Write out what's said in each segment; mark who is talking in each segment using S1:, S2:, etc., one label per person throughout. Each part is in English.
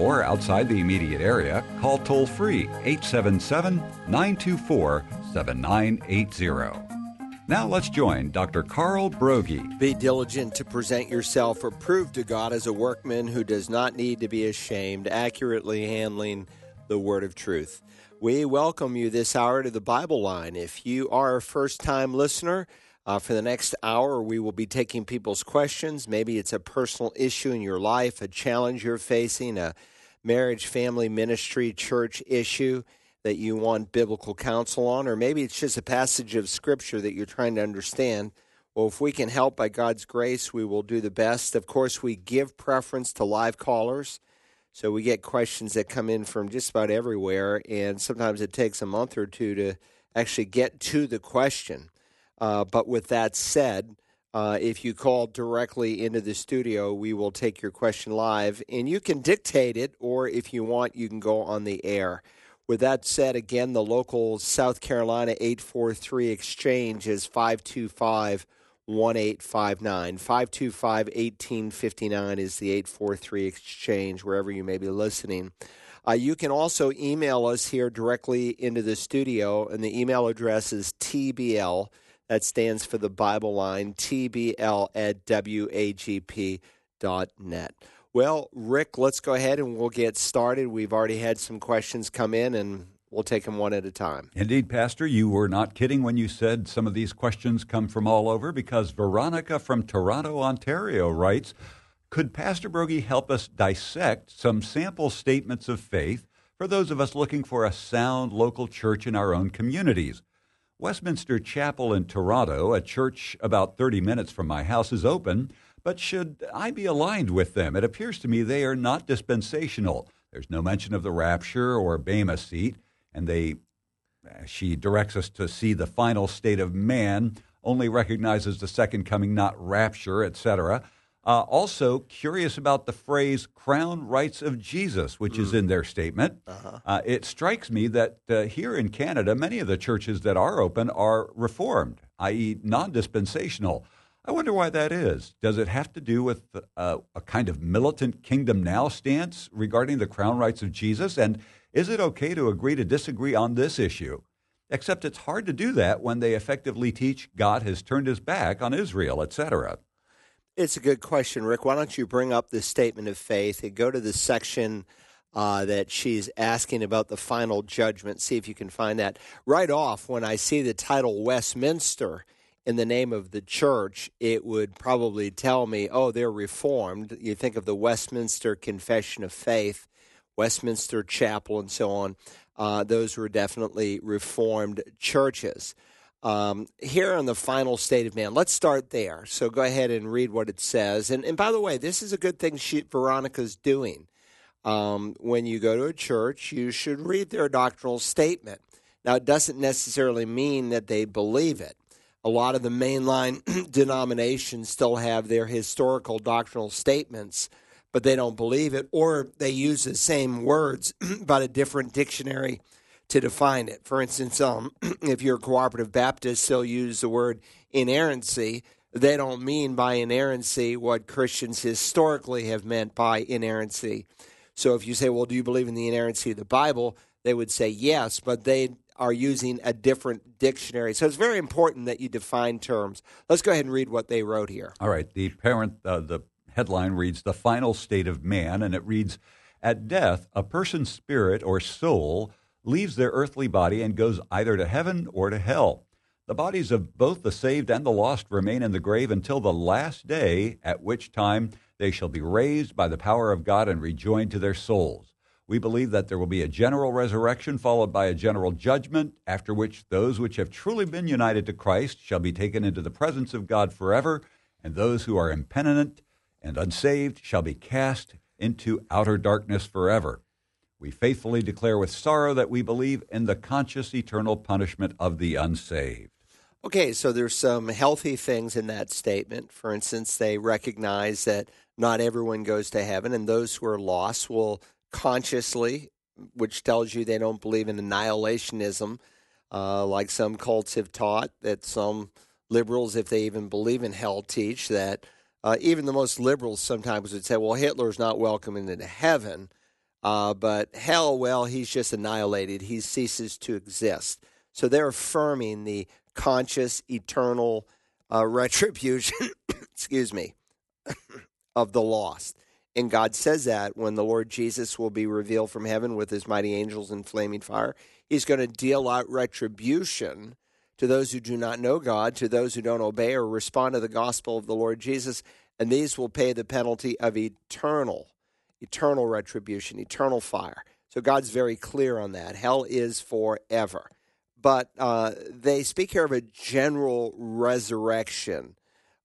S1: or outside the immediate area, call toll free 877 924 7980. Now let's join Dr. Carl Broggi.
S2: Be diligent to present yourself approved to God as a workman who does not need to be ashamed, accurately handling the word of truth. We welcome you this hour to the Bible line. If you are a first time listener, uh, for the next hour, we will be taking people's questions. Maybe it's a personal issue in your life, a challenge you're facing, a marriage, family, ministry, church issue that you want biblical counsel on, or maybe it's just a passage of scripture that you're trying to understand. Well, if we can help by God's grace, we will do the best. Of course, we give preference to live callers. So we get questions that come in from just about everywhere, and sometimes it takes a month or two to actually get to the question. Uh, but with that said, uh, if you call directly into the studio, we will take your question live, and you can dictate it, or if you want, you can go on the air. With that said, again, the local South Carolina 843 exchange is 525 1859. 525 1859 is the 843 exchange, wherever you may be listening. Uh, you can also email us here directly into the studio, and the email address is TBL. That stands for the Bible line, TBL at WAGP.net. Well, Rick, let's go ahead and we'll get started. We've already had some questions come in, and we'll take them one at a time.
S1: Indeed, Pastor, you were not kidding when you said some of these questions come from all over because Veronica from Toronto, Ontario writes Could Pastor Broggi help us dissect some sample statements of faith for those of us looking for a sound local church in our own communities? Westminster Chapel in Toronto, a church about 30 minutes from my house, is open but should I be aligned with them? It appears to me they are not dispensational. There's no mention of the rapture or Bema seat, and they she directs us to see the final state of man, only recognizes the second coming, not rapture, etc. Uh, also, curious about the phrase crown rights of Jesus, which mm. is in their statement. Uh-huh. Uh, it strikes me that uh, here in Canada, many of the churches that are open are reformed, i.e., non dispensational. I wonder why that is. Does it have to do with uh, a kind of militant kingdom now stance regarding the crown rights of Jesus? And is it okay to agree to disagree on this issue? Except it's hard to do that when they effectively teach God has turned his back on Israel, etc.
S2: It's a good question, Rick. Why don't you bring up the statement of faith and go to the section uh, that she's asking about the final judgment? See if you can find that. Right off, when I see the title Westminster, in the name of the church, it would probably tell me, oh, they're reformed. You think of the Westminster Confession of Faith, Westminster Chapel, and so on. Uh, those were definitely reformed churches. Um, here on the final state of man, let's start there. So go ahead and read what it says. And, and by the way, this is a good thing she, Veronica's doing. Um, when you go to a church, you should read their doctrinal statement. Now, it doesn't necessarily mean that they believe it a lot of the mainline denominations still have their historical doctrinal statements, but they don't believe it, or they use the same words but a different dictionary to define it. For instance, um, if you're a cooperative Baptist, they'll use the word inerrancy. They don't mean by inerrancy what Christians historically have meant by inerrancy. So if you say, well, do you believe in the inerrancy of the Bible? They would say yes, but they are using a different dictionary. So it's very important that you define terms. Let's go ahead and read what they wrote here.
S1: All right. The parent, uh, the headline reads "The Final State of Man," and it reads, "At death, a person's spirit or soul leaves their earthly body and goes either to heaven or to hell." The bodies of both the saved and the lost remain in the grave until the last day, at which time they shall be raised by the power of God and rejoined to their souls. We believe that there will be a general resurrection followed by a general judgment, after which those which have truly been united to Christ shall be taken into the presence of God forever, and those who are impenitent and unsaved shall be cast into outer darkness forever. We faithfully declare with sorrow that we believe in the conscious eternal punishment of the unsaved.
S2: Okay, so there's some healthy things in that statement. For instance, they recognize that not everyone goes to heaven, and those who are lost will consciously, which tells you they don't believe in annihilationism, uh, like some cults have taught, that some liberals, if they even believe in hell, teach that uh, even the most liberals sometimes would say, well, Hitler's not welcome into heaven, uh, but hell, well, he's just annihilated. He ceases to exist. So they're affirming the conscious, eternal uh, retribution, excuse me, of the lost. And God says that when the Lord Jesus will be revealed from heaven with his mighty angels in flaming fire, he's going to deal out retribution to those who do not know God, to those who don't obey or respond to the gospel of the Lord Jesus, and these will pay the penalty of eternal, eternal retribution, eternal fire. So God's very clear on that. Hell is forever. But uh, they speak here of a general resurrection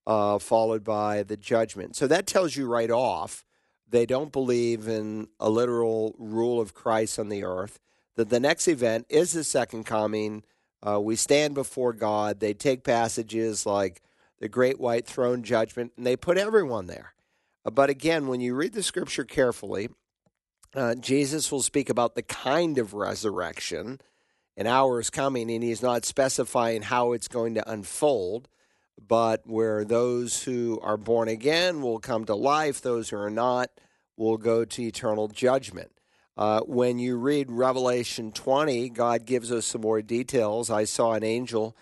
S2: uh, followed by the judgment. So that tells you right off they don't believe in a literal rule of Christ on the earth, that the next event is the second coming uh, we stand before God. They take passages like the great white throne judgment and they put everyone there. Uh, but again, when you read the scripture carefully, uh, Jesus will speak about the kind of resurrection. An hour is coming, and he's not specifying how it's going to unfold, but where those who are born again will come to life, those who are not will go to eternal judgment. Uh, when you read Revelation 20, God gives us some more details. I saw an angel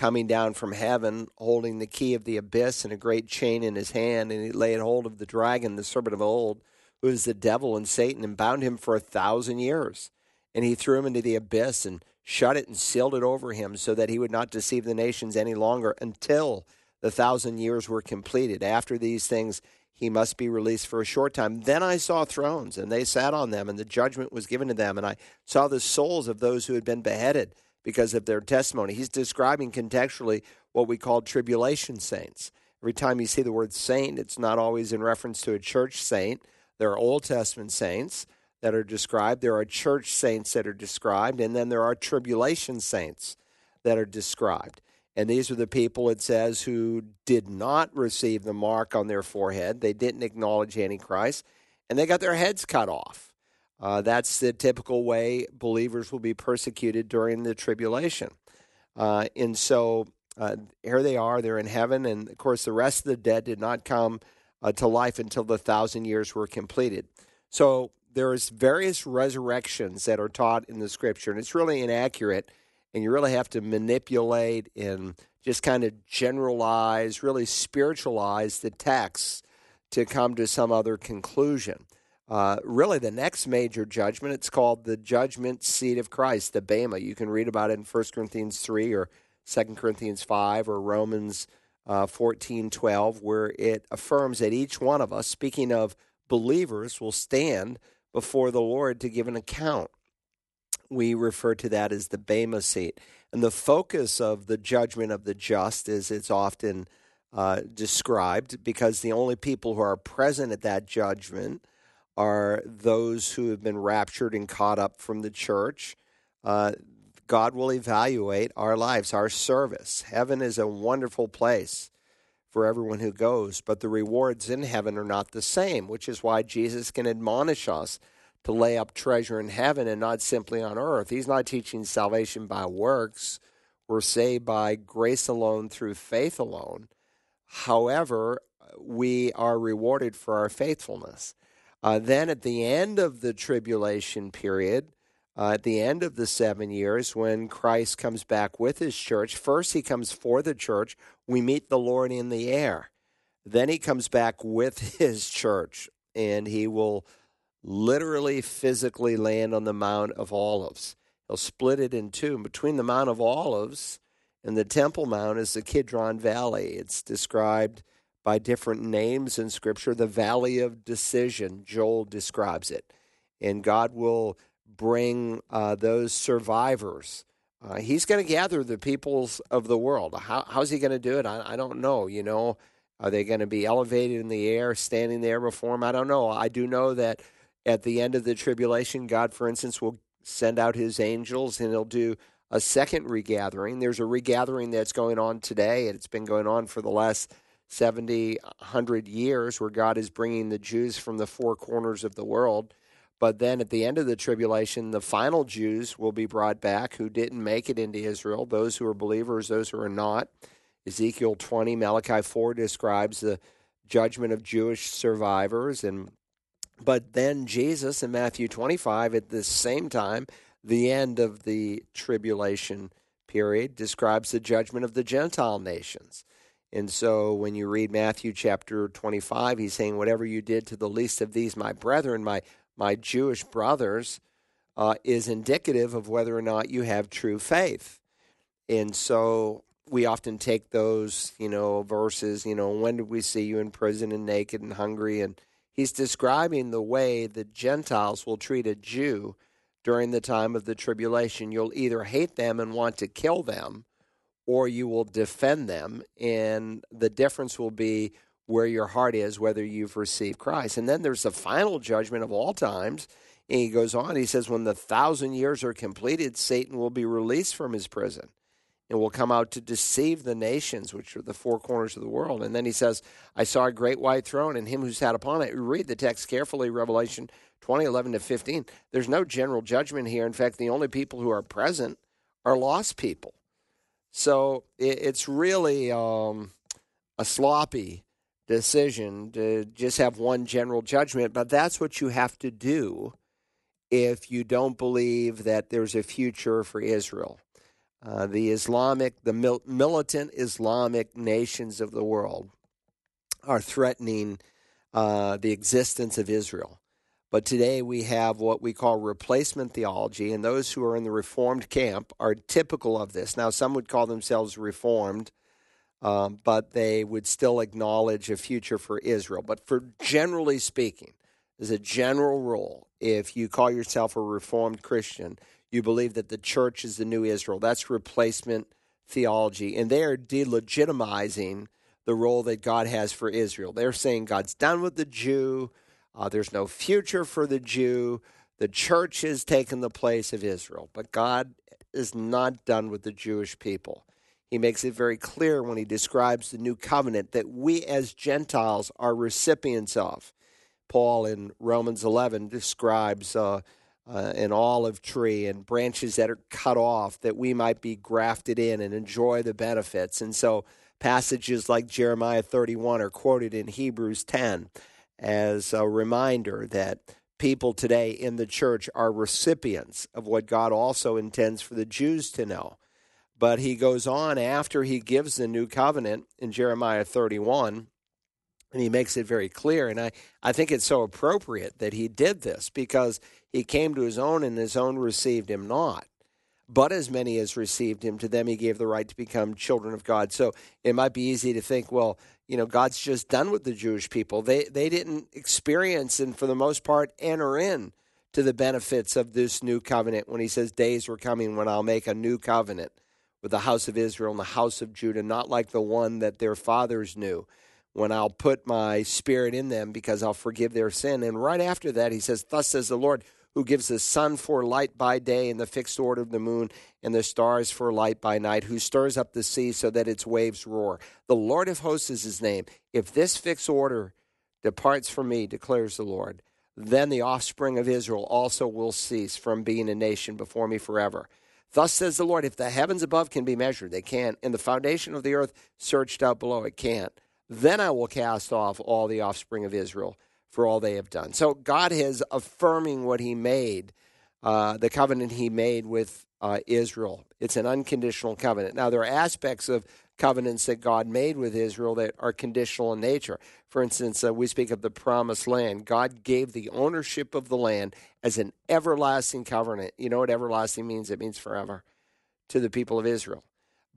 S2: coming down from heaven holding the key of the abyss and a great chain in his hand, and he laid hold of the dragon, the serpent of old, who is the devil and Satan, and bound him for a thousand years. And he threw him into the abyss and shut it and sealed it over him so that he would not deceive the nations any longer until the thousand years were completed. After these things, he must be released for a short time. Then I saw thrones, and they sat on them, and the judgment was given to them. And I saw the souls of those who had been beheaded because of their testimony. He's describing contextually what we call tribulation saints. Every time you see the word saint, it's not always in reference to a church saint. There are Old Testament saints that are described, there are church saints that are described, and then there are tribulation saints that are described. And these are the people, it says, who did not receive the mark on their forehead. They didn't acknowledge Antichrist, and they got their heads cut off. Uh, that's the typical way believers will be persecuted during the tribulation. Uh, and so uh, here they are, they're in heaven, and of course, the rest of the dead did not come uh, to life until the thousand years were completed. So there's various resurrections that are taught in the scripture, and it's really inaccurate and you really have to manipulate and just kind of generalize, really spiritualize the text to come to some other conclusion. Uh, really, the next major judgment, it's called the judgment seat of Christ, the Bema. You can read about it in 1 Corinthians 3 or 2 Corinthians 5 or Romans uh, 14 12, where it affirms that each one of us, speaking of believers, will stand before the Lord to give an account we refer to that as the Bema seat. And the focus of the judgment of the just is it's often uh, described because the only people who are present at that judgment are those who have been raptured and caught up from the church. Uh, God will evaluate our lives, our service. Heaven is a wonderful place for everyone who goes, but the rewards in heaven are not the same, which is why Jesus can admonish us to lay up treasure in heaven and not simply on earth. He's not teaching salvation by works. We're saved by grace alone through faith alone. However, we are rewarded for our faithfulness. Uh, then at the end of the tribulation period, uh, at the end of the seven years, when Christ comes back with his church, first he comes for the church. We meet the Lord in the air. Then he comes back with his church, and he will literally physically land on the Mount of Olives. He'll split it in two. Between the Mount of Olives and the Temple Mount is the Kidron Valley. It's described by different names in Scripture. The Valley of Decision, Joel describes it. And God will bring uh, those survivors. Uh, he's going to gather the peoples of the world. How, how's he going to do it? I, I don't know. You know, are they going to be elevated in the air, standing there before him? I don't know. I do know that At the end of the tribulation, God, for instance, will send out his angels and he'll do a second regathering. There's a regathering that's going on today, and it's been going on for the last 70, 100 years, where God is bringing the Jews from the four corners of the world. But then at the end of the tribulation, the final Jews will be brought back who didn't make it into Israel, those who are believers, those who are not. Ezekiel 20, Malachi 4 describes the judgment of Jewish survivors. And but then Jesus in Matthew 25 at the same time the end of the tribulation period describes the judgment of the Gentile nations. And so when you read Matthew chapter 25, he's saying, Whatever you did to the least of these, my brethren, my, my Jewish brothers, uh, is indicative of whether or not you have true faith. And so we often take those, you know, verses, you know, when did we see you in prison and naked and hungry? And he's describing the way the Gentiles will treat a Jew during the time of the tribulation. You'll either hate them and want to kill them, or you will defend them. And the difference will be where your heart is, whether you've received Christ. And then there's the final judgment of all times. And he goes on, he says, When the thousand years are completed, Satan will be released from his prison and will come out to deceive the nations, which are the four corners of the world. And then he says, I saw a great white throne and him who sat upon it. Read the text carefully, Revelation 2011 to 15. There's no general judgment here. In fact, the only people who are present are lost people. So it's really um, a sloppy decision to just have one general judgment, but that's what you have to do if you don't believe that there's a future for Israel. Uh, the Islamic, the mil- militant Islamic nations of the world are threatening uh, the existence of Israel. But today we have what we call replacement theology, and those who are in the Reformed camp are typical of this. Now, some would call themselves Reformed, um, but they would still acknowledge a future for Israel. But for generally speaking, as a general rule, if you call yourself a Reformed Christian, you believe that the church is the new Israel. That's replacement theology, and they are delegitimizing the role that God has for Israel. They're saying God's done with the Jew uh, there's no future for the Jew. The church has taken the place of Israel, but God is not done with the Jewish people. He makes it very clear when he describes the new covenant that we as Gentiles are recipients of. Paul in Romans 11 describes uh, uh, an olive tree and branches that are cut off that we might be grafted in and enjoy the benefits. And so passages like Jeremiah 31 are quoted in Hebrews 10 as a reminder that people today in the church are recipients of what God also intends for the Jews to know. But he goes on after he gives the new covenant in Jeremiah 31, and he makes it very clear. And I, I think it's so appropriate that he did this because he came to his own, and his own received him not. But as many as received him, to them he gave the right to become children of God. So it might be easy to think, well, you know, God's just done with the Jewish people. They they didn't experience and for the most part enter in to the benefits of this new covenant when he says days were coming when I'll make a new covenant with the house of Israel and the house of Judah, not like the one that their fathers knew, when I'll put my spirit in them because I'll forgive their sin. And right after that, he says, Thus says the Lord, who gives the sun for light by day and the fixed order of the moon and the stars for light by night, who stirs up the sea so that its waves roar. The Lord of hosts is his name. If this fixed order departs from me, declares the Lord, then the offspring of Israel also will cease from being a nation before me forever. Thus says the Lord, if the heavens above can be measured, they can't, and the foundation of the earth searched out below, it can't. Then I will cast off all the offspring of Israel for all they have done. So God is affirming what He made, uh, the covenant He made with uh, Israel. It's an unconditional covenant. Now, there are aspects of covenants that God made with Israel that are conditional in nature. For instance, uh, we speak of the promised land. God gave the ownership of the land as an everlasting covenant. You know what everlasting means? It means forever to the people of Israel.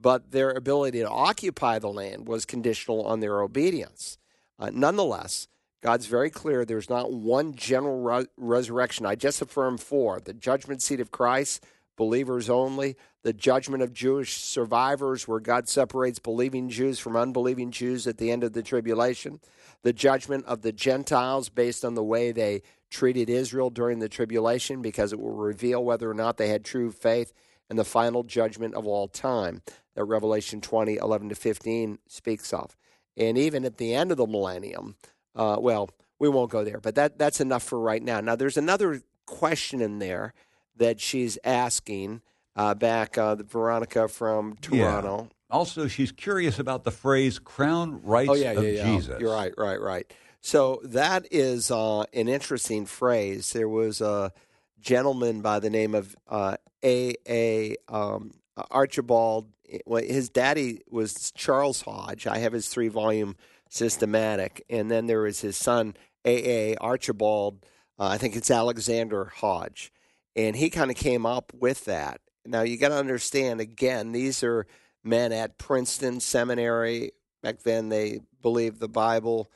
S2: But their ability to occupy the land was conditional on their obedience. Uh, nonetheless, God's very clear there's not one general re- resurrection. I just affirmed four the judgment seat of Christ, believers only, the judgment of Jewish survivors, where God separates believing Jews from unbelieving Jews at the end of the tribulation, the judgment of the Gentiles based on the way they treated Israel during the tribulation because it will reveal whether or not they had true faith and the final judgment of all time that Revelation 20, 11 to 15 speaks of. And even at the end of the millennium, uh, well, we won't go there, but that, that's enough for right now. Now, there's another question in there that she's asking uh, back, uh, Veronica from Toronto.
S1: Yeah. Also, she's curious about the phrase crown rights oh, yeah, of yeah, Jesus.
S2: You're right, right, right. So that is uh, an interesting phrase. There was a gentleman by the name of uh, A. A. Um, Archibald. His daddy was Charles Hodge. I have his three volume systematic, and then there was his son A. A. Archibald. Uh, I think it's Alexander Hodge, and he kind of came up with that. Now you got to understand again, these are men at Princeton Seminary. Back then, they believed the Bible.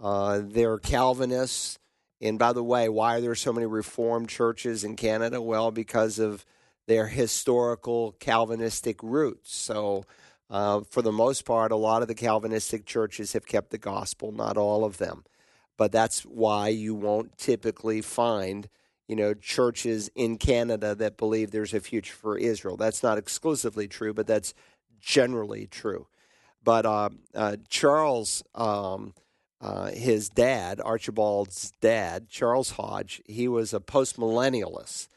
S2: Uh, they're Calvinists. And by the way, why are there so many Reformed churches in Canada? Well, because of their historical Calvinistic roots. So, uh, for the most part, a lot of the Calvinistic churches have kept the gospel, not all of them. But that's why you won't typically find, you know, churches in Canada that believe there's a future for Israel. That's not exclusively true, but that's generally true. But uh, uh, Charles, um, uh, his dad, Archibald's dad, Charles Hodge, he was a postmillennialist.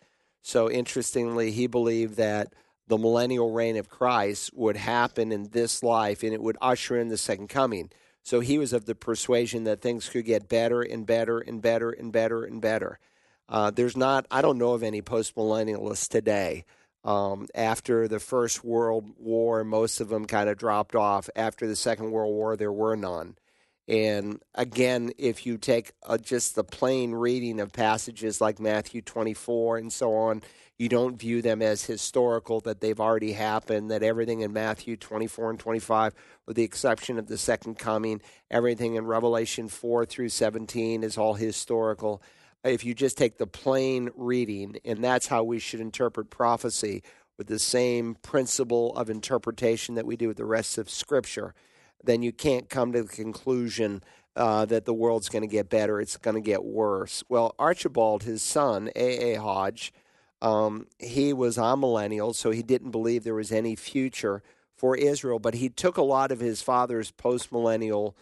S2: So interestingly, he believed that the millennial reign of Christ would happen in this life and it would usher in the second coming. So he was of the persuasion that things could get better and better and better and better and better. Uh, there's not, I don't know of any postmillennialists today um, after the First World War, most of them kind of dropped off. After the Second World War, there were none. And again, if you take uh, just the plain reading of passages like Matthew 24 and so on, you don't view them as historical, that they've already happened, that everything in Matthew 24 and 25, with the exception of the second coming, everything in Revelation 4 through 17 is all historical. If you just take the plain reading, and that's how we should interpret prophecy with the same principle of interpretation that we do with the rest of Scripture, then you can't come to the conclusion uh, that the world's going to get better. It's going to get worse. Well, Archibald, his son, A. A. Hodge, um, he was amillennial, so he didn't believe there was any future for Israel, but he took a lot of his father's postmillennial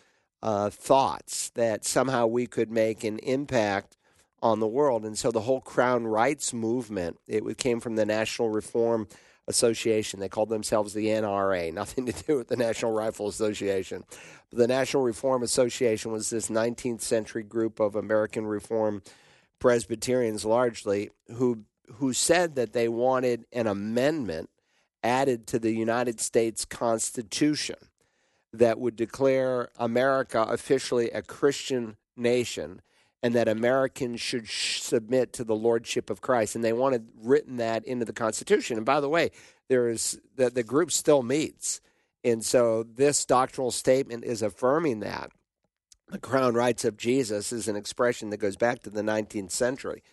S2: uh, thoughts that somehow we could make an impact on the world. And so the whole Crown Rights movement, it came from the National Reform Association. They called themselves the NRA, nothing to do with the National Rifle Association. The National Reform Association was this 19th century group of American Reform Presbyterians largely who who said that they wanted an amendment added to the United States Constitution that would declare America officially a Christian nation and that Americans should sh- submit to the lordship of Christ. And they wanted written that into the Constitution. And by the way, there is the, the group still meets. And so this doctrinal statement is affirming that. The crown rights of Jesus is an expression that goes back to the 19th century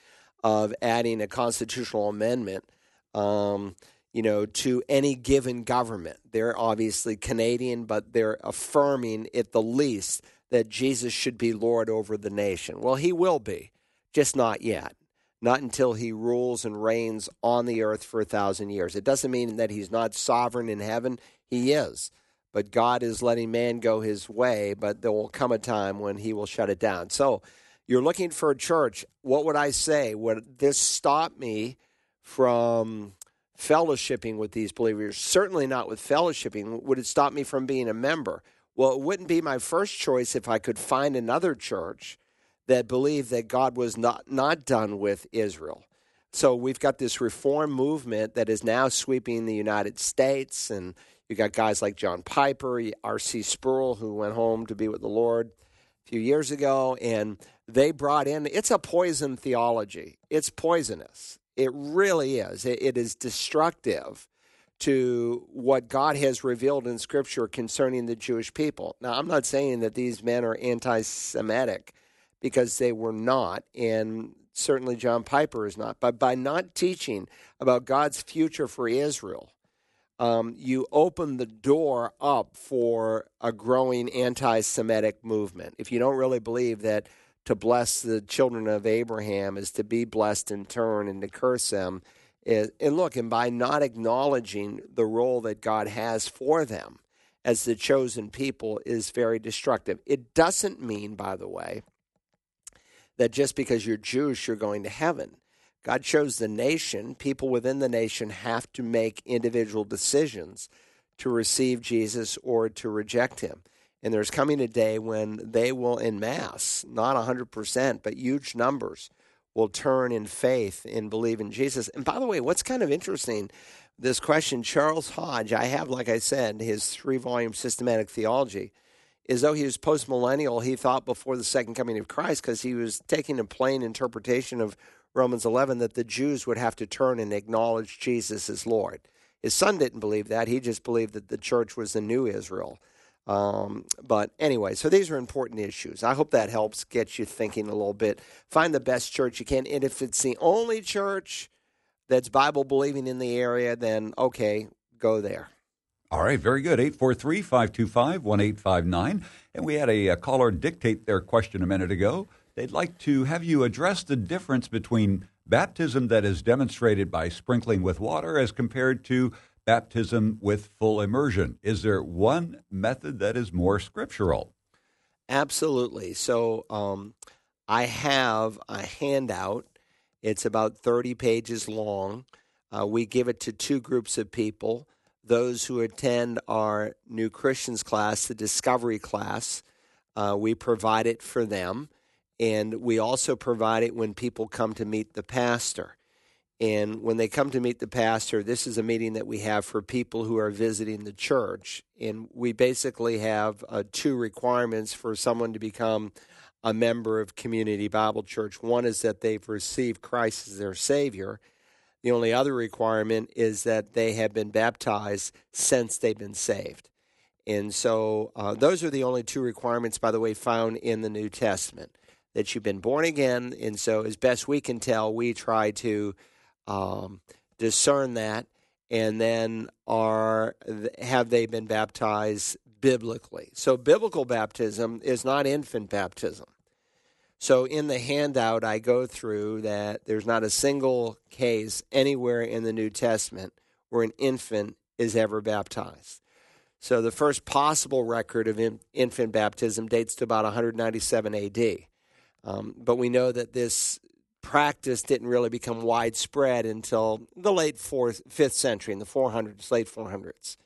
S2: of adding a constitutional amendment. Um, you know, to any given government. They're obviously Canadian, but they're affirming at the least that Jesus should be Lord over the nation. Well, he will be, just not yet. Not until he rules and reigns on the earth for a thousand years. It doesn't mean that he's not sovereign in heaven. He is. But God is letting man go his way, but there will come a time when he will shut it down. So you're looking for a church. What would I say? Would this stop me from fellowshipping with these believers? Certainly not with fellowshipping. Would it stop me from being a member? Well, it wouldn't be my first choice if I could find another church that believed that God was not, not done with Israel. So we've got this reform movement that is now sweeping the United States, and you got guys like John Piper, R.C. Sproul, who went home to be with the Lord a few years ago, and they brought in it's a poison theology. It's poisonous. It really is. it, it is destructive to what God has revealed in Scripture concerning the Jewish people. Now, I'm not saying that these men are anti Semitic because they were not, and certainly John Piper is not, but by not teaching about God's future for Israel, um, you open the door up for a growing anti Semitic movement. If you don't really believe that to bless the children of Abraham is to be blessed in turn and to curse them. And look, and by not acknowledging the role that God has for them as the chosen people is very destructive. It doesn't mean, by the way, that just because you're Jewish, you're going to heaven. God chose the nation. People within the nation have to make individual decisions to receive Jesus or to reject him. And there's coming a day when they will, in mass, not 100%, but huge numbers, will turn in faith and believe in Jesus. And by the way, what's kind of interesting, this question, Charles Hodge, I have, like I said, his three volume systematic theology, is though he was postmillennial, he thought before the second coming of Christ because he was taking a plain interpretation of Romans 11 that the Jews would have to turn and acknowledge Jesus as Lord. His son didn't believe that. He just believed that the church was the new Israel. Um, but anyway, so these are important issues. I hope that helps get you thinking a little bit. Find the best church you can. And if it's the only church that's Bible believing in the area, then okay, go there.
S1: All right, very good. 843 525 1859. And we had a, a caller dictate their question a minute ago. They'd like to have you address the difference between baptism that is demonstrated by sprinkling with water as compared to baptism with full immersion. Is there one method that is more scriptural?
S2: Absolutely. So um, I have a handout. It's about 30 pages long. Uh, we give it to two groups of people those who attend our New Christians class, the Discovery class. Uh, we provide it for them. And we also provide it when people come to meet the pastor. And when they come to meet the pastor, this is a meeting that we have for people who are visiting the church. And we basically have uh, two requirements for someone to become a member of Community Bible Church. One is that they've received Christ as their Savior. The only other requirement is that they have been baptized since they've been saved. And so uh, those are the only two requirements, by the way, found in the New Testament that you've been born again. And so, as best we can tell, we try to um, discern that. And then, are have they been baptized biblically? So, biblical baptism is not infant baptism. So, in the handout, I go through that there's not a single case anywhere in the New Testament where an infant is ever baptized. So, the first possible record of infant baptism dates to about 197 AD. Um, but we know that this practice didn't really become widespread until the late fourth, fifth century, in the 400s, late 400s.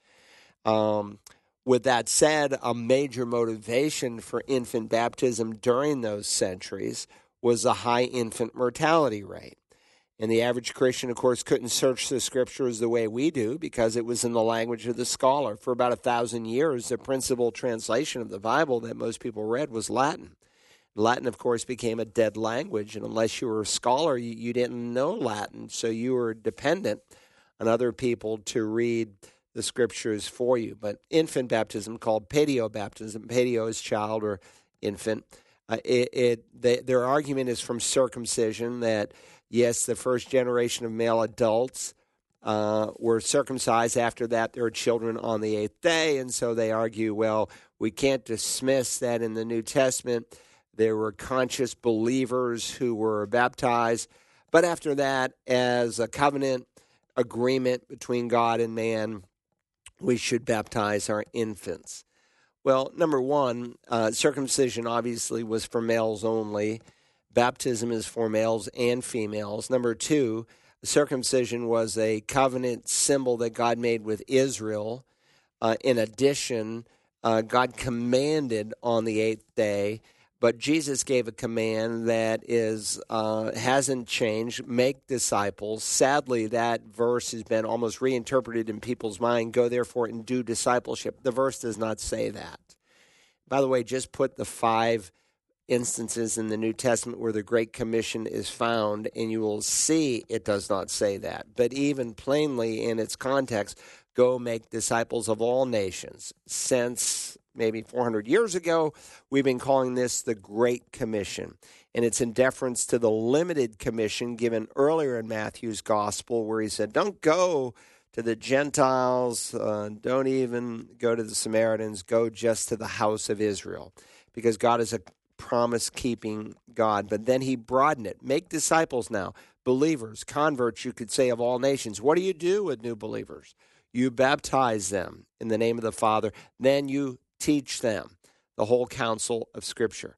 S2: Um, with that said, a major motivation for infant baptism during those centuries was the high infant mortality rate. And the average Christian, of course, couldn't search the scriptures the way we do because it was in the language of the scholar. For about a thousand years, the principal translation of the Bible that most people read was Latin. Latin, of course, became a dead language, and unless you were a scholar, you, you didn't know Latin, so you were dependent on other people to read the scriptures for you. But infant baptism, called paedio baptism, is child or infant. Uh, it, it they, their argument is from circumcision that yes, the first generation of male adults uh, were circumcised. After that, there are children on the eighth day, and so they argue, well, we can't dismiss that in the New Testament there were conscious believers who were baptized. But after that, as a covenant agreement between God and man, we should baptize our infants. Well, number one, uh, circumcision obviously was for males only. Baptism is for males and females. Number two, circumcision was a covenant symbol that God made with Israel. Uh, in addition, uh, God commanded on the eighth day but Jesus gave a command that is uh, hasn't changed: make disciples. Sadly, that verse has been almost reinterpreted in people's mind. Go therefore and do discipleship. The verse does not say that. By the way, just put the five instances in the New Testament where the Great Commission is found, and you will see it does not say that. But even plainly in its context, go make disciples of all nations. Since maybe 400 years ago, we've been calling this the Great Commission. And it's in deference to the limited commission given earlier in Matthew's gospel, where he said, Don't go to the Gentiles, uh, don't even go to the Samaritans, go just to the house of Israel. Because God is a promise keeping God. But then he broadened it. Make disciples now, believers, converts, you could say, of all nations. What do you do with new believers? You baptize them in the name of the Father, then you teach them the whole counsel of Scripture.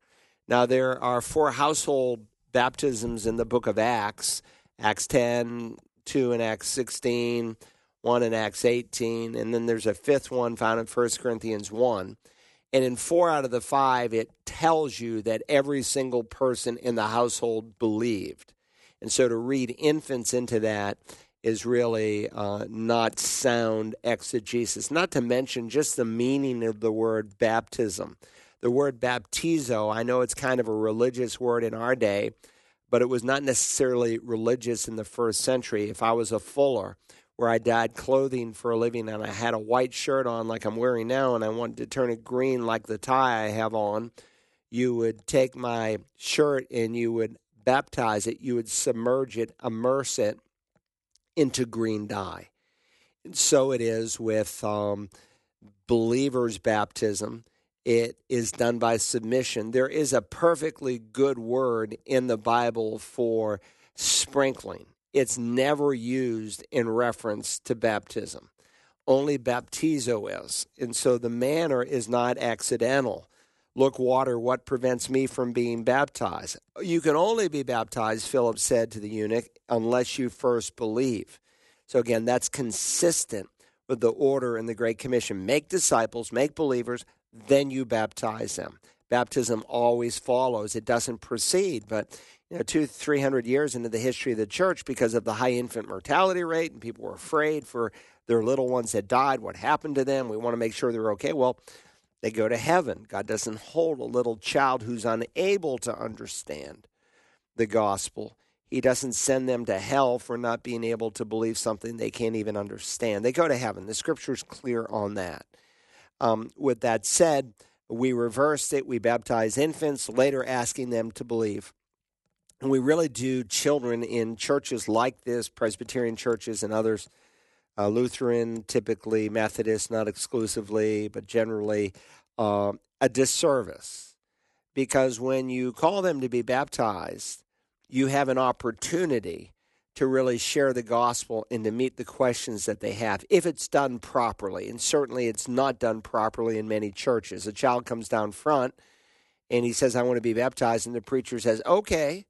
S2: Now, there are four household baptisms in the book of Acts Acts 10, 2 in Acts 16, 1 in Acts 18, and then there's a fifth one found in 1 Corinthians 1. And in four out of the five, it tells you that every single person in the household believed. And so to read infants into that is really uh, not sound exegesis, not to mention just the meaning of the word baptism. The word baptizo, I know it's kind of a religious word in our day, but it was not necessarily religious in the first century. If I was a fuller, where I dyed clothing for a living and I had a white shirt on like I'm wearing now and I wanted to turn it green like the tie I have on, you would take my shirt and you would baptize it, you would submerge it, immerse it into green dye. And so it is with um, believers' baptism. It is done by submission. There is a perfectly good word in the Bible for sprinkling it's never used in reference to baptism. Only baptizo is. And so the manner is not accidental. Look, water, what prevents me from being baptized? You can only be baptized, Philip said to the eunuch, unless you first believe. So again, that's consistent with the order in the Great Commission make disciples, make believers, then you baptize them. Baptism always follows, it doesn't precede, but you know, two, three hundred years into the history of the church because of the high infant mortality rate, and people were afraid for their little ones that died. What happened to them? We want to make sure they're okay. Well, they go to heaven. God doesn't hold a little child who's unable to understand the gospel. He doesn't send them to hell for not being able to believe something they can't even understand. They go to heaven. The scripture's clear on that. Um, with that said, we reversed it. We baptize infants, later asking them to believe. And we really do children in churches like this, Presbyterian churches and others, uh, Lutheran, typically Methodist, not exclusively, but generally, uh, a disservice. Because when you call them to be baptized, you have an opportunity to really share the gospel and to meet the questions that they have if it's done properly. And certainly it's not done properly in many churches. A child comes down front and he says, I want to be baptized. And the preacher says, Okay,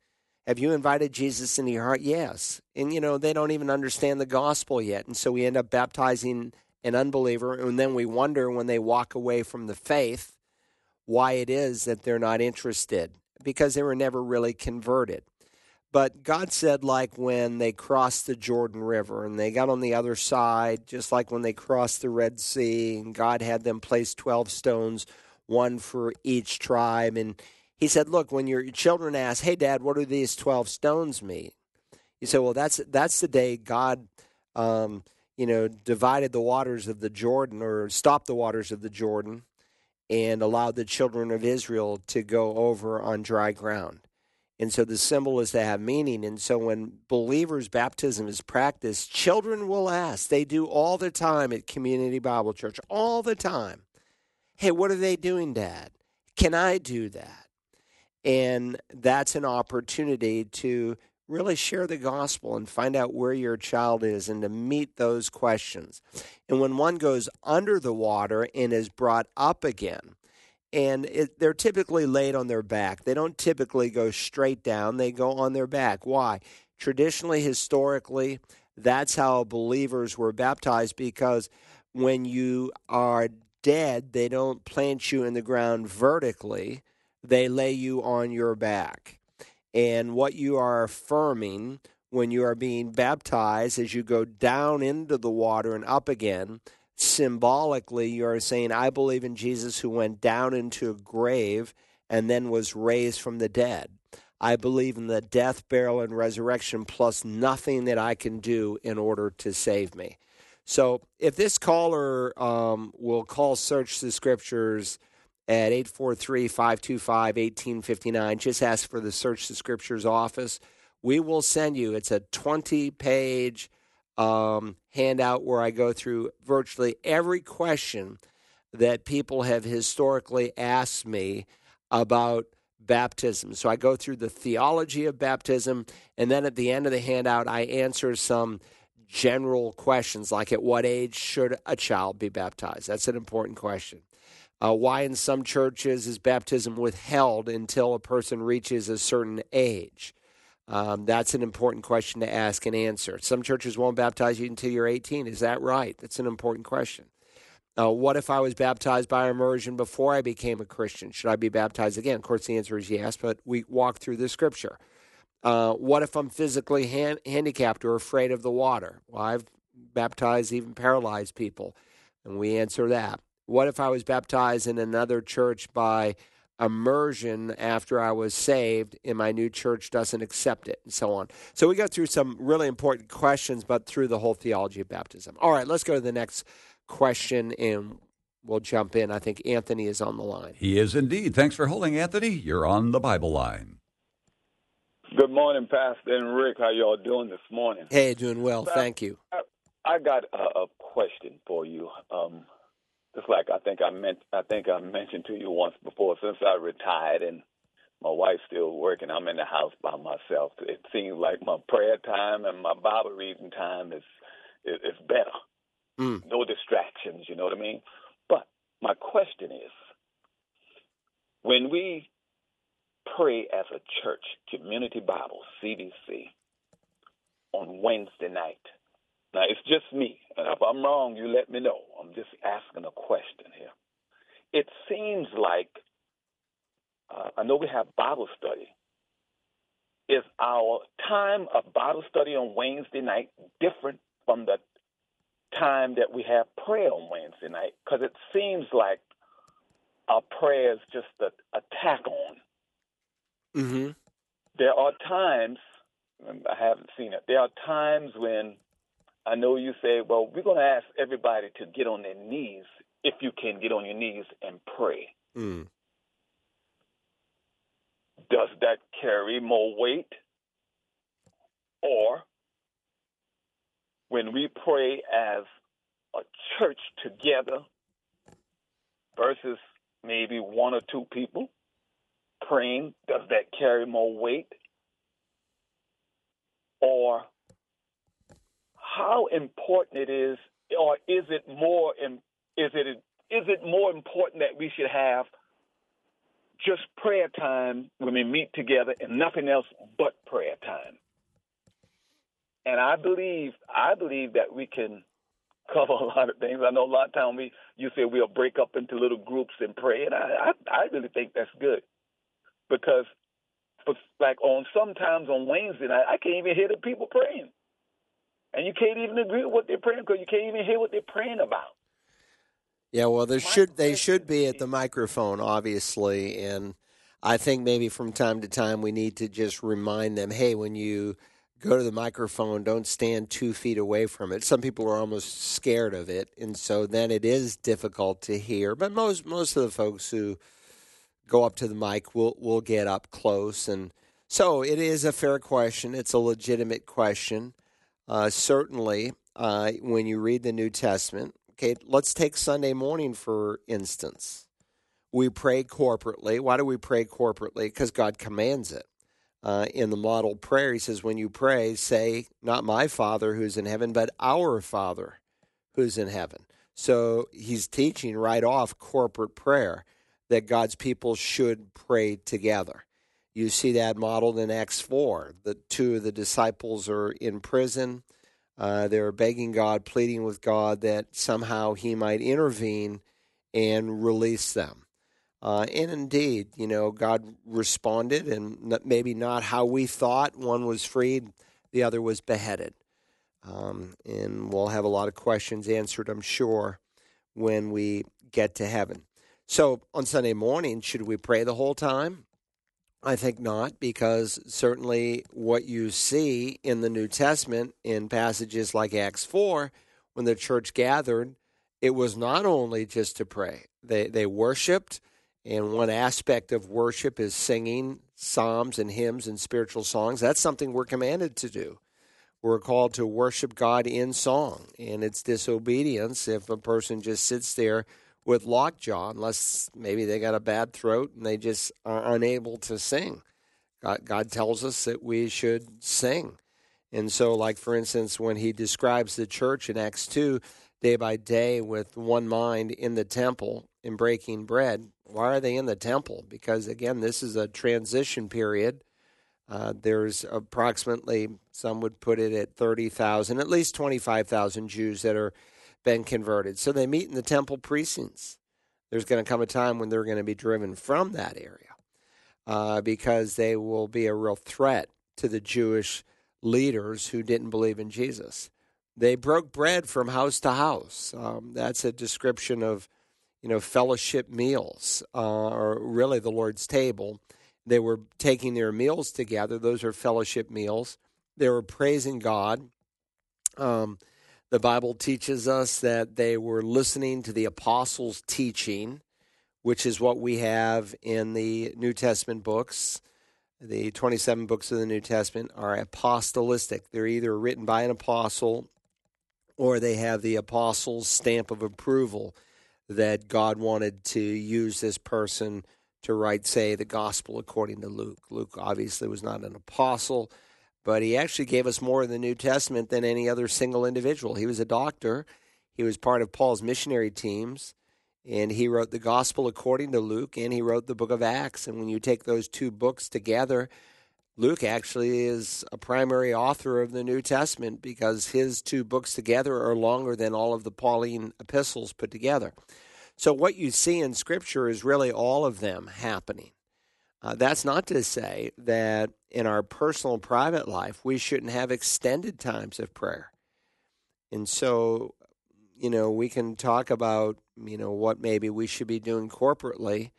S2: have you invited Jesus into your heart? Yes. And, you know, they don't even understand the gospel yet. And so we end up baptizing an unbeliever. And then we wonder when they walk away from the faith why it is that they're not interested because they were never really converted. But God said, like when they crossed the Jordan River and they got on the other side, just like when they crossed the Red Sea, and God had them place 12 stones, one for each tribe. And he said, Look, when your children ask, Hey, Dad, what do these 12 stones mean? You say, Well, that's, that's the day God, um, you know, divided the waters of the Jordan or stopped the waters of the Jordan and allowed the children of Israel to go over on dry ground. And so the symbol is to have meaning. And so when believers' baptism is practiced, children will ask. They do all the time at Community Bible Church, all the time. Hey, what are they doing, Dad? Can I do that? And that's an opportunity to really share the gospel and find out where your child is and to meet those questions. And when one goes under the water and is brought up again, and it, they're typically laid on their back. They don't typically go straight down, they go on their back. Why? Traditionally, historically, that's how believers were baptized because when you are dead, they don't plant you in the ground vertically they lay you on your back. And what you are affirming when you are being baptized as you go down into the water and up again, symbolically, you are saying, I believe in Jesus who went down into a grave and then was raised from the dead. I believe in the death, burial, and resurrection, plus nothing that I can do in order to save me. So, if this caller um, will call Search the Scriptures at 843 525 1859. Just ask for the Search the Scriptures office. We will send you, it's a 20 page um, handout where I go through virtually every question that people have historically asked me about baptism. So I go through the theology of baptism, and then at the end of the handout, I answer some general questions like at what age should a child be baptized? That's an important question. Uh, why in some churches is baptism withheld until a person reaches a certain age? Um, that's an important question to ask and answer. Some churches won't baptize you until you're 18. Is that right? That's an important question. Uh, what if I was baptized by immersion before I became a Christian? Should I be baptized again? Of course, the answer is yes, but we walk through the scripture. Uh, what if I'm physically hand, handicapped or afraid of the water? Well, I've baptized even paralyzed people, and we answer that. What if I was baptized in another church by immersion after I was saved and my new church doesn't accept it, and so on? So we go through some really important questions, but through the whole theology of baptism. All right, let's go to the next question and we'll jump in. I think Anthony is on the line.
S1: He is indeed. Thanks for holding, Anthony. You're on the Bible line.
S3: Good morning, Pastor and Rick. How y'all doing this morning?
S2: Hey, doing well. Thank you.
S3: I, I got a, a, question for you. Um, just like I think I meant, I think I mentioned to you once before. Since I retired and my wife's still working, I'm in the house by myself. It seems like my prayer time and my Bible reading time is is, is better. Mm. No distractions, you know what I mean? But my question is when we pray as a church, Community Bible, CBC, on Wednesday night, now it's just me, and if I'm wrong, you let me know. I'm just asking a question here. It seems like uh, I know we have Bible study. Is our time of Bible study on Wednesday night different from the time that we have prayer on Wednesday night because it seems like our prayer is just a, a tack on.
S2: Mm-hmm.
S3: There are times, I haven't seen it, there are times when I know you say, well, we're going to ask everybody to get on their knees if you can get on your knees and pray.
S2: Mm.
S3: Does that carry more weight? Or when we pray as a church together versus maybe one or two people praying, does that carry more weight? Or how important it is, or is it more is it is it more important that we should have just prayer time when we meet together and nothing else but prayer time? And I believe I believe that we can cover a lot of things. I know a lot of times we you say we'll break up into little groups and pray, and I I, I really think that's good because for, like on sometimes on Wednesday night I can't even hear the people praying, and you can't even agree with what they're praying because you can't even hear what they're praying about.
S2: Yeah, well, there should they should be at the microphone, obviously, and I think maybe from time to time we need to just remind them, hey, when you go to the microphone, don't stand two feet away from it. Some people are almost scared of it, and so then it is difficult to hear. But most most of the folks who go up to the mic will will get up close, and so it is a fair question. It's a legitimate question. Uh, certainly, uh, when you read the New Testament, okay, let's take Sunday morning for instance. We pray corporately. Why do we pray corporately? Because God commands it uh, in the model prayer. He says, When you pray, say, Not my Father who's in heaven, but our Father who's in heaven. So he's teaching right off corporate prayer that God's people should pray together. You see that modeled in Acts 4. The two of the disciples are in prison. Uh, they're begging God, pleading with God that somehow he might intervene and release them. Uh, and indeed, you know, God responded, and maybe not how we thought. One was freed, the other was beheaded. Um, and we'll have a lot of questions answered, I'm sure, when we get to heaven. So on Sunday morning, should we pray the whole time? I think not, because certainly what you see in the New Testament in passages like Acts 4, when the church gathered, it was not only just to pray, they, they worshiped and one aspect of worship is singing psalms and hymns and spiritual songs. That's something we're commanded to do. We're called to worship God in song, and it's disobedience if a person just sits there with lockjaw unless maybe they got a bad throat and they just are unable to sing. God, God tells us that we should sing. And so, like for instance, when he describes the church in Acts 2, day by day with one mind in the temple and breaking bread, why are they in the temple? Because again, this is a transition period. Uh, there's approximately, some would put it at 30,000, at least 25,000 Jews that are been converted. So they meet in the temple precincts. There's going to come a time when they're going to be driven from that area uh, because they will be a real threat to the Jewish leaders who didn't believe in Jesus. They broke bread from house to house. Um, that's a description of, you know, fellowship meals, uh, or really the Lord's table. They were taking their meals together. Those are fellowship meals. They were praising God. Um, the Bible teaches us that they were listening to the apostles' teaching, which is what we have in the New Testament books. The 27 books of the New Testament are apostolistic. They're either written by an apostle or they have the apostles' stamp of approval that God wanted to use this person to write, say, the gospel according to Luke. Luke obviously was not an apostle, but he actually gave us more in the New Testament than any other single individual. He was a doctor, he was part of Paul's missionary teams, and he wrote the gospel according to Luke, and he wrote the book of Acts. And when you take those two books together, Luke actually is a primary author of the New Testament because his two books together are longer than all of the Pauline epistles put together. So, what you see in Scripture is really all of them happening. Uh, that's not to say that in our personal private life we shouldn't have extended times of prayer. And so, you know, we can talk about, you know, what maybe we should be doing corporately.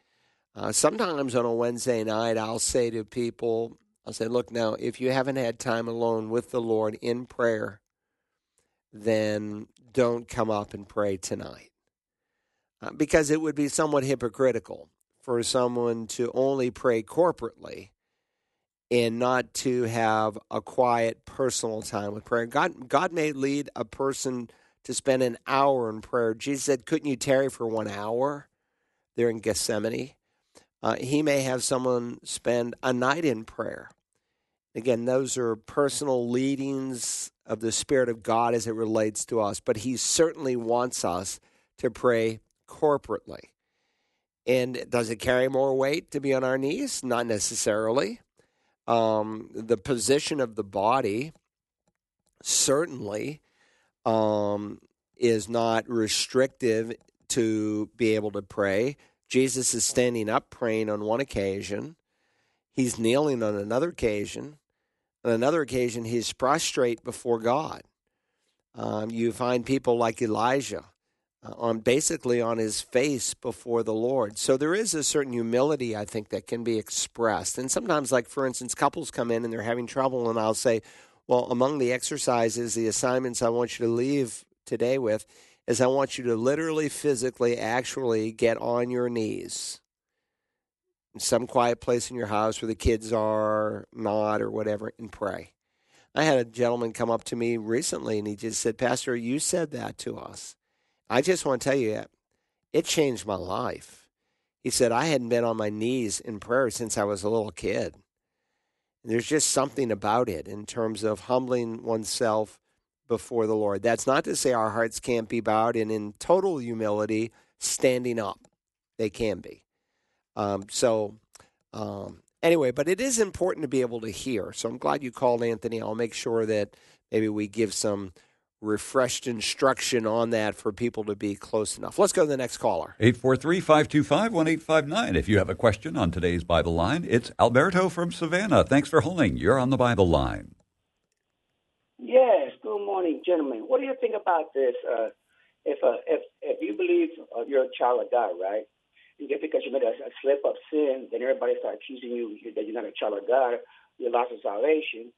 S2: Uh, sometimes on a Wednesday night, I'll say to people, I'll say, look, now, if you haven't had time alone with the Lord in prayer, then don't come up and pray tonight. Uh, because it would be somewhat hypocritical for someone to only pray corporately and not to have a quiet personal time with prayer. God, God may lead a person to spend an hour in prayer. Jesus said, Couldn't you tarry for one hour there in Gethsemane? Uh, he may have someone spend a night in prayer. Again, those are personal leadings of the Spirit of God as it relates to us, but He certainly wants us to pray corporately. And does it carry more weight to be on our knees? Not necessarily. Um, the position of the body certainly um, is not restrictive to be able to pray. Jesus is standing up praying on one occasion. He's kneeling on another occasion. On another occasion, he's prostrate before God. Um, you find people like Elijah on basically on his face before the Lord. So there is a certain humility, I think, that can be expressed. And sometimes, like for instance, couples come in and they're having trouble, and I'll say, well, among the exercises, the assignments I want you to leave today with is I want you to literally, physically, actually get on your knees In some quiet place in your house where the kids are not or whatever and pray. I had a gentleman come up to me recently and he just said, Pastor, you said that to us. I just want to tell you, that it changed my life. He said, I hadn't been on my knees in prayer since I was a little kid. And there's just something about it in terms of humbling oneself before the Lord. That's not to say our hearts can't be bowed and in total humility, standing up. They can be. Um, so, um, anyway, but it is important to be able to hear. So I'm glad you called, Anthony. I'll make sure that maybe we give some refreshed instruction on that for people to be close enough. Let's go to the next caller.
S1: 843 525 1859. If you have a question on today's Bible line, it's Alberto from Savannah. Thanks for holding. You're on the Bible line.
S4: Yes. Good morning, gentlemen. What do you think about this? Uh, if uh, if if you believe uh, you're a child of God, right? And just because you made a, a slip of sin, then everybody start accusing you that you're not a child of God, you lost your salvation.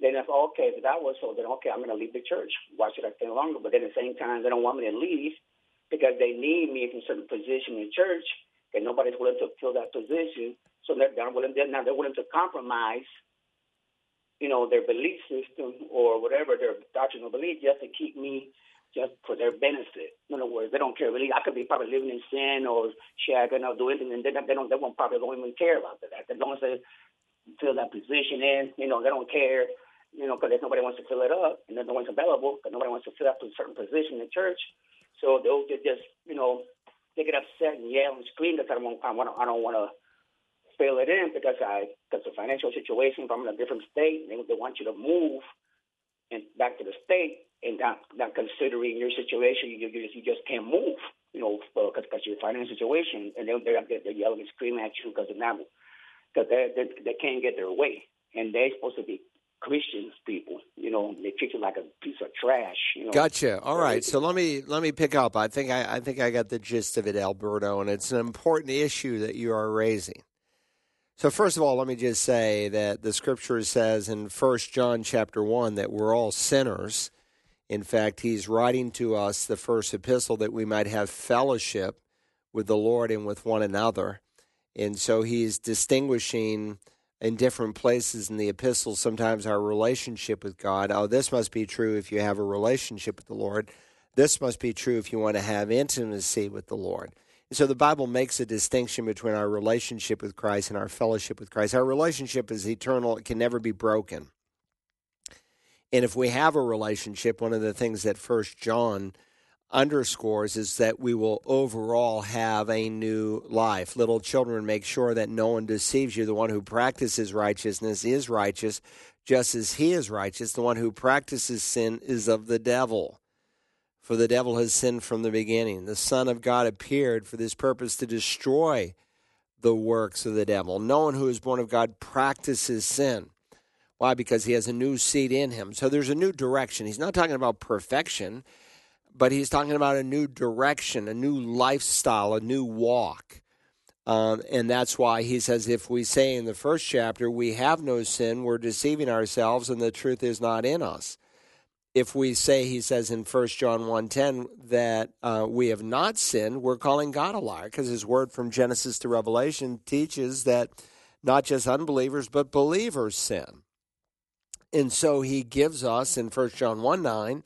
S4: Then if okay, if that was so, then okay, I'm going to leave the church. Why should I stay longer? But then at the same time, they don't want me to leave because they need me in a certain position in church, and nobody's willing to fill that position. So they're, they're willing. They're now they're willing to compromise, you know, their belief system or whatever their doctrinal belief just to keep me just for their benefit. In other words, they don't care really. I could be probably living in sin or shagging or doing anything, and they, they don't. They won't probably don't even care about that. As long as they fill that position in, you know, they don't care. You know, because nobody wants to fill it up, and there's no one's available, because nobody wants to fill up to a certain position in church. So they'll just, you know, they get upset and yell and scream because I don't, I don't, I don't want to fill it in because I because the financial situation. In a different state, they, they want you to move and back to the state and not, not considering your situation, you, you, just, you just can't move, you know, because uh, your financial situation, and they're, they're, they're yelling and screaming at you because of that, because they, they, they can't get their way. And they're supposed to be Christians people, you know, they treat you like a piece of trash. You know.
S2: Gotcha. All right, so let me let me pick up. I think I, I think I got the gist of it, Alberto, and it's an important issue that you are raising. So first of all, let me just say that the scripture says in First John chapter 1 that we're all sinners. In fact, he's writing to us the first epistle that we might have fellowship with the Lord and with one another. And so he's distinguishing in different places in the epistles, sometimes our relationship with God. Oh, this must be true if you have a relationship with the Lord. This must be true if you want to have intimacy with the Lord. And So the Bible makes a distinction between our relationship with Christ and our fellowship with Christ. Our relationship is eternal, it can never be broken. And if we have a relationship, one of the things that First John underscores is that we will overall have a new life. Little children, make sure that no one deceives you. The one who practices righteousness is righteous, just as he is righteous. The one who practices sin is of the devil for the devil has sinned from the beginning. The Son of God appeared for this purpose to destroy the works of the devil. No one who is born of God practices sin. Why? Because he has a new seed in him. So there's a new direction. He's not talking about perfection, but he's talking about a new direction, a new lifestyle, a new walk. Um, and that's why he says, if we say in the first chapter, we have no sin, we're deceiving ourselves and the truth is not in us if we say he says in 1 john 1.10 that uh, we have not sinned we're calling god a liar because his word from genesis to revelation teaches that not just unbelievers but believers sin and so he gives us in 1 john 1 9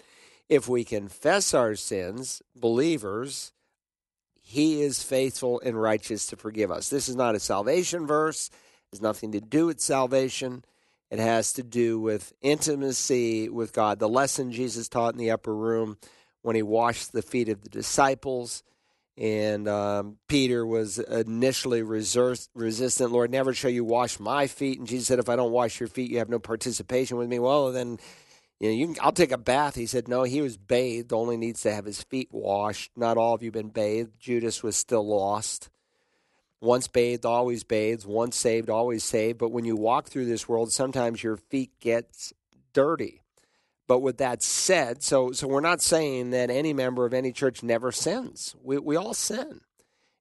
S2: if we confess our sins believers he is faithful and righteous to forgive us this is not a salvation verse it has nothing to do with salvation it has to do with intimacy with God. The lesson Jesus taught in the upper room when he washed the feet of the disciples. And um, Peter was initially resist, resistant. Lord, never shall you wash my feet. And Jesus said, If I don't wash your feet, you have no participation with me. Well, then you know, you can, I'll take a bath. He said, no, he was bathed, only needs to have his feet washed. Not all of you been bathed. Judas was still lost. Once bathed, always bathed. Once saved, always saved. But when you walk through this world, sometimes your feet gets dirty. But with that said, so so we're not saying that any member of any church never sins. We we all sin.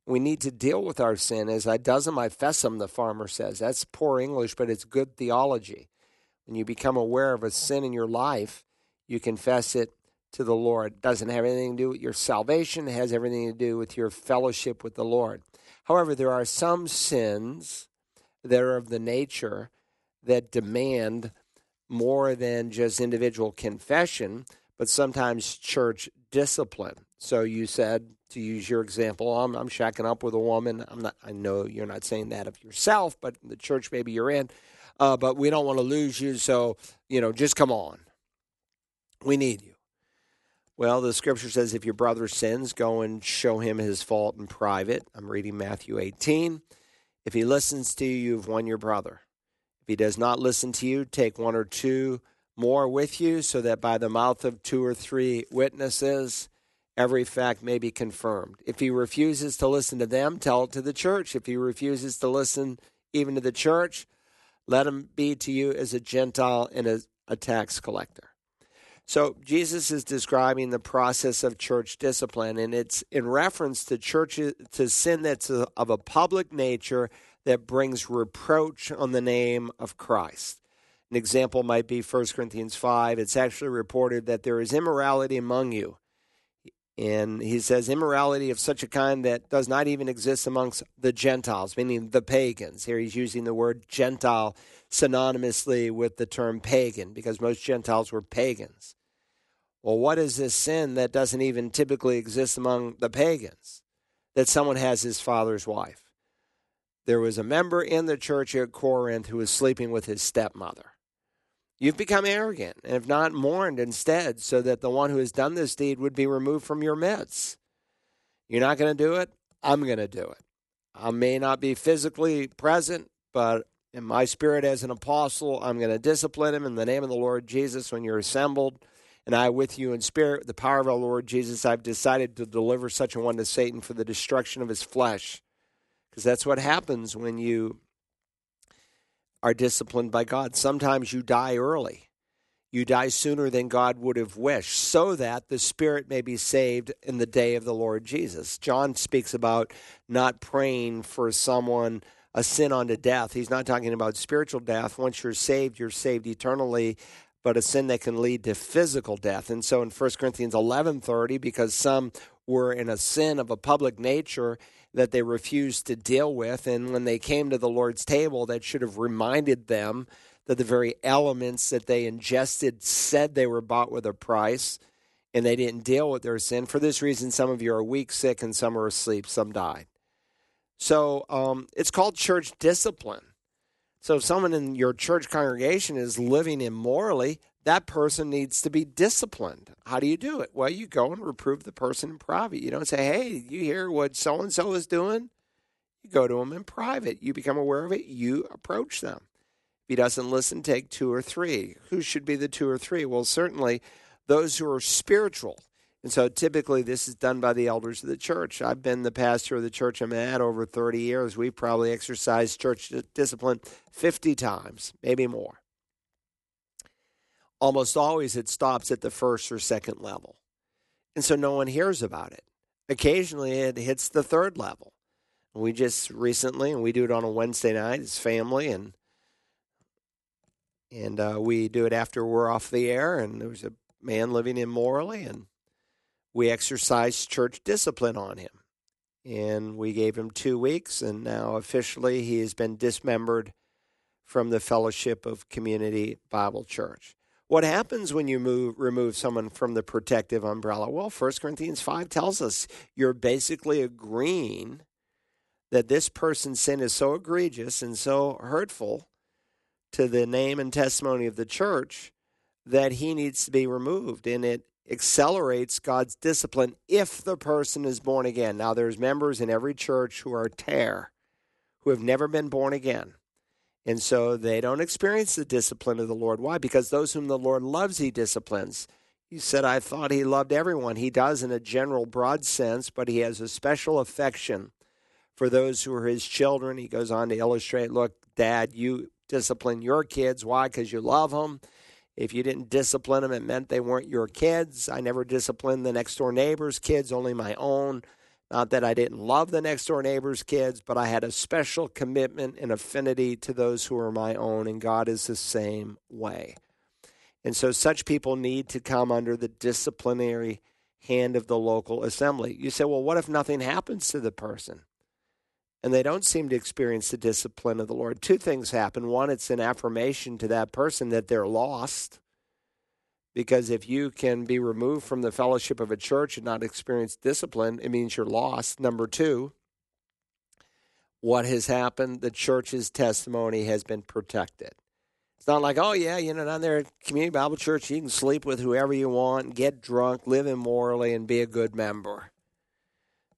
S2: We need to deal with our sin as I does my fessum, the farmer says. That's poor English, but it's good theology. When you become aware of a sin in your life, you confess it to the Lord. It doesn't have anything to do with your salvation, it has everything to do with your fellowship with the Lord. However, there are some sins that are of the nature that demand more than just individual confession, but sometimes church discipline. So you said, to use your example, oh, I'm, I'm shacking up with a woman. I'm not. I know you're not saying that of yourself, but the church maybe you're in. Uh, but we don't want to lose you, so you know, just come on. We need you. Well, the scripture says, if your brother sins, go and show him his fault in private. I'm reading Matthew 18. If he listens to you, you've won your brother. If he does not listen to you, take one or two more with you, so that by the mouth of two or three witnesses, every fact may be confirmed. If he refuses to listen to them, tell it to the church. If he refuses to listen even to the church, let him be to you as a Gentile and as a tax collector. So Jesus is describing the process of church discipline, and it's in reference to churches to sin that's a, of a public nature that brings reproach on the name of Christ. An example might be 1 Corinthians 5. It's actually reported that there is immorality among you. And he says, immorality of such a kind that does not even exist amongst the Gentiles, meaning the pagans. Here he's using the word Gentile synonymously with the term pagan because most Gentiles were pagans. Well, what is this sin that doesn't even typically exist among the pagans? That someone has his father's wife. There was a member in the church at Corinth who was sleeping with his stepmother. You've become arrogant and have not mourned instead, so that the one who has done this deed would be removed from your midst. You're not going to do it? I'm going to do it. I may not be physically present, but in my spirit as an apostle, I'm going to discipline him in the name of the Lord Jesus when you're assembled. And I, with you in spirit, the power of our Lord Jesus, I've decided to deliver such a one to Satan for the destruction of his flesh. Because that's what happens when you are disciplined by God. Sometimes you die early. You die sooner than God would have wished, so that the spirit may be saved in the day of the Lord Jesus. John speaks about not praying for someone a sin unto death. He's not talking about spiritual death. Once you're saved, you're saved eternally, but a sin that can lead to physical death. And so in 1 Corinthians 11:30 because some were in a sin of a public nature that they refused to deal with and when they came to the Lord's table that should have reminded them that the very elements that they ingested said they were bought with a price and they didn't deal with their sin. For this reason, some of you are weak, sick, and some are asleep, some died. So um, it's called church discipline. So if someone in your church congregation is living immorally, that person needs to be disciplined. How do you do it? Well, you go and reprove the person in private. You don't say, hey, you hear what so and so is doing? You go to them in private. You become aware of it. You approach them. If he doesn't listen, take two or three. Who should be the two or three? Well, certainly those who are spiritual. And so typically this is done by the elders of the church. I've been the pastor of the church I'm at over 30 years. We've probably exercised church discipline 50 times, maybe more. Almost always it stops at the first or second level. And so no one hears about it. Occasionally it hits the third level. We just recently, and we do it on a Wednesday night, as family, and and uh, we do it after we're off the air. And there was a man living immorally, and we exercised church discipline on him. And we gave him two weeks, and now officially he has been dismembered from the Fellowship of Community Bible Church. What happens when you move, remove someone from the protective umbrella? Well, 1 Corinthians 5 tells us you're basically agreeing that this person's sin is so egregious and so hurtful to the name and testimony of the church that he needs to be removed and it accelerates God's discipline if the person is born again. Now there's members in every church who are tear who have never been born again. And so they don't experience the discipline of the Lord. Why? Because those whom the Lord loves, he disciplines. He said, I thought he loved everyone. He does in a general, broad sense, but he has a special affection for those who are his children. He goes on to illustrate look, Dad, you discipline your kids. Why? Because you love them. If you didn't discipline them, it meant they weren't your kids. I never disciplined the next door neighbor's kids, only my own. Not that I didn't love the next door neighbor's kids, but I had a special commitment and affinity to those who are my own, and God is the same way. And so such people need to come under the disciplinary hand of the local assembly. You say, well, what if nothing happens to the person? and they don't seem to experience the discipline of the Lord, two things happen. One, it's an affirmation to that person that they're lost. Because if you can be removed from the fellowship of a church and not experience discipline, it means you're lost. Number two, what has happened? The church's testimony has been protected. It's not like, oh, yeah, you know, down there at Community Bible Church, you can sleep with whoever you want, get drunk, live immorally, and be a good member.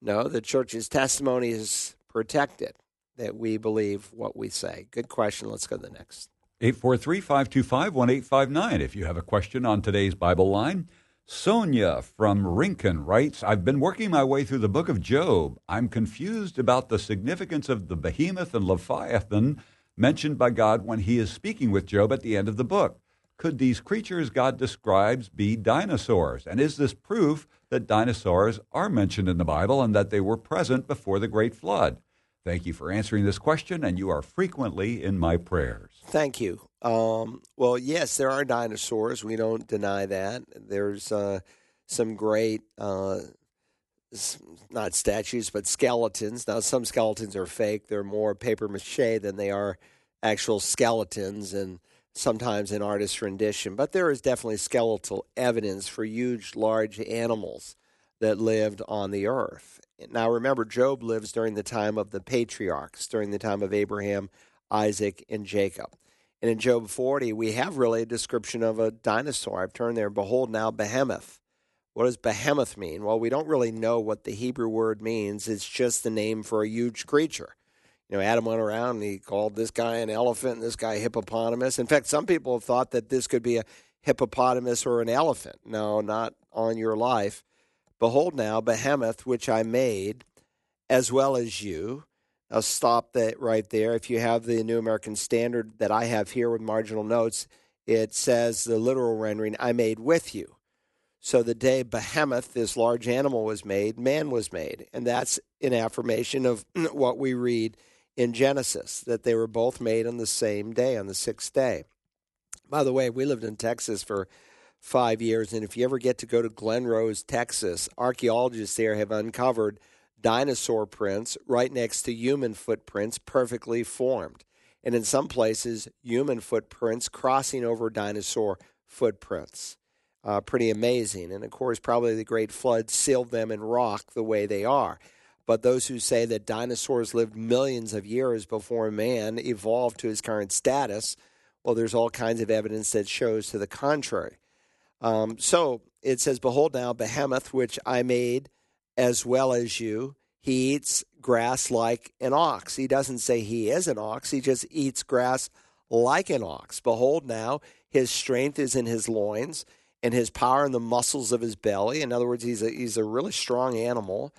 S2: No, the church's testimony is protected that we believe what we say? Good question. Let's go to the next.
S1: 843 525 1859. If you have a question on today's Bible line, Sonia from Rincon writes I've been working my way through the book of Job. I'm confused about the significance of the behemoth and Leviathan mentioned by God when he is speaking with Job at the end of the book. Could these creatures God describes be dinosaurs? And is this proof that dinosaurs are mentioned in the Bible and that they were present before the great flood? Thank you for answering this question, and you are frequently in my prayers.
S2: Thank you. Um, well, yes, there are dinosaurs. We don't deny that. There's uh, some great, uh, not statues, but skeletons. Now, some skeletons are fake. They're more paper mache than they are actual skeletons. And sometimes an artist's rendition, but there is definitely skeletal evidence for huge, large animals that lived on the earth. Now, remember, Job lives during the time of the patriarchs, during the time of Abraham, Isaac, and Jacob. And in Job 40, we have really a description of a dinosaur. I've turned there. Behold, now behemoth. What does behemoth mean? Well, we don't really know what the Hebrew word means. It's just the name for a huge creature. You know, Adam went around and he called this guy an elephant and this guy hippopotamus. In fact, some people have thought that this could be a hippopotamus or an elephant. No, not on your life. Behold now, behemoth, which I made, as well as you. I'll stop that right there. If you have the New American Standard that I have here with marginal notes, it says the literal rendering, I made with you. So the day behemoth, this large animal, was made, man was made. And that's an affirmation of what we read in Genesis, that they were both made on the same day, on the sixth day. By the way, we lived in Texas for five years, and if you ever get to go to Glen Rose, Texas, archaeologists there have uncovered dinosaur prints right next to human footprints, perfectly formed. And in some places, human footprints crossing over dinosaur footprints. Uh, pretty amazing. And of course, probably the Great Flood sealed them in rock the way they are. But those who say that dinosaurs lived millions of years before man evolved to his current status, well, there's all kinds of evidence that shows to the contrary. Um, so it says, Behold now, Behemoth, which I made as well as you. He eats grass like an ox. He doesn't say he is an ox, he just eats grass like an ox. Behold now, his strength is in his loins and his power in the muscles of his belly. In other words, he's a, he's a really strong animal.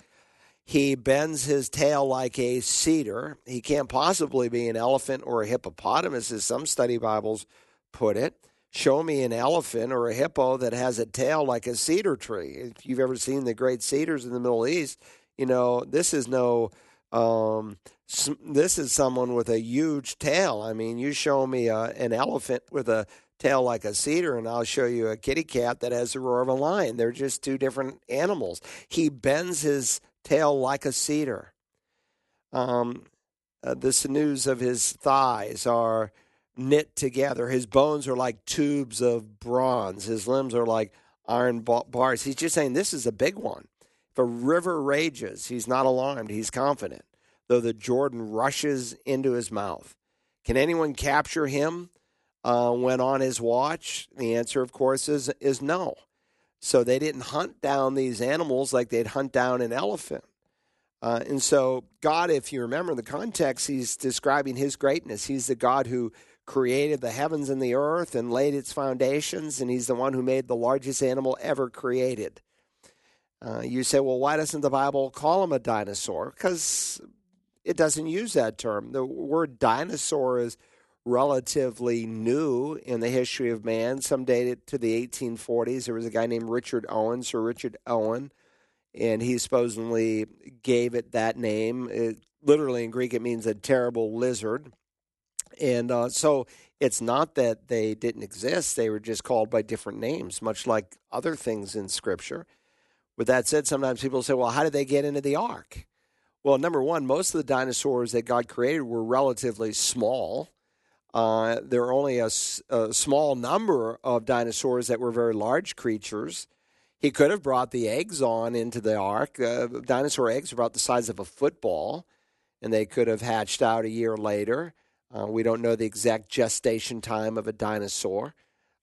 S2: He bends his tail like a cedar. He can't possibly be an elephant or a hippopotamus, as some study Bibles put it. Show me an elephant or a hippo that has a tail like a cedar tree. If you've ever seen the great cedars in the Middle East, you know this is no. Um, this is someone with a huge tail. I mean, you show me a, an elephant with a tail like a cedar, and I'll show you a kitty cat that has the roar of a lion. They're just two different animals. He bends his tail like a cedar. Um, uh, the sinews of his thighs are knit together. His bones are like tubes of bronze. His limbs are like iron bars. He's just saying this is a big one. If a river rages, he's not alarmed. He's confident, though the Jordan rushes into his mouth. Can anyone capture him uh, when on his watch? The answer, of course, is is no. So they didn't hunt down these animals like they'd hunt down an elephant. Uh, and so, God, if you remember the context, he's describing his greatness. He's the God who created the heavens and the earth and laid its foundations, and he's the one who made the largest animal ever created. Uh, you say, well, why doesn't the Bible call him a dinosaur? Because it doesn't use that term. The word dinosaur is relatively new in the history of man. Some date it to the 1840s. There was a guy named Richard Owen, Sir Richard Owen, and he supposedly gave it that name. It, literally in Greek, it means a terrible lizard. And uh, so it's not that they didn't exist, they were just called by different names, much like other things in Scripture. With that said, sometimes people say, well, how did they get into the ark? Well, number one, most of the dinosaurs that God created were relatively small. Uh, there are only a, a, small number of dinosaurs that were very large creatures. He could have brought the eggs on into the ark. Uh, dinosaur eggs are about the size of a football, and they could have hatched out a year later. Uh, we don't know the exact gestation time of a dinosaur.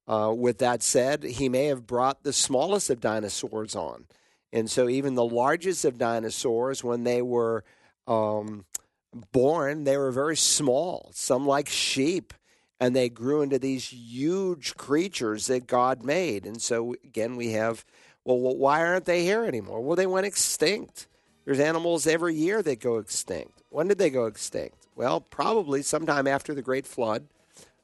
S2: Uh, with that said, he may have brought the smallest of dinosaurs on. And so, even the largest of dinosaurs, when they were um, born, they were very small, some like sheep, and they grew into these huge creatures that God made. And so, again, we have, well, why aren't they here anymore? Well, they went extinct. There's animals every year that go extinct. When did they go extinct? Well, probably sometime after the Great Flood,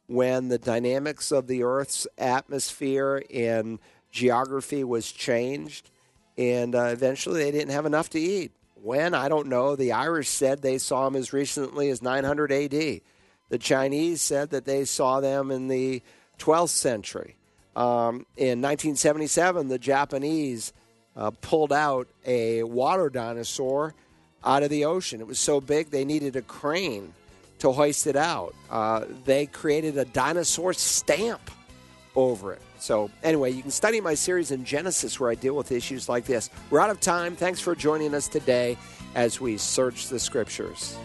S2: when the dynamics of the Earth's atmosphere and geography was changed, and uh, eventually they didn't have enough to eat. When? I don't know. The Irish said they saw them as recently as 900 AD. The Chinese said that they saw them in the 12th century. Um, in 1977, the Japanese uh, pulled out a water dinosaur out of the ocean. It was so big they needed a crane to hoist it out. Uh, they created a dinosaur stamp over it. So, anyway, you can study my series in Genesis where I deal with issues like this. We're out of time. Thanks for joining us today as we search the scriptures.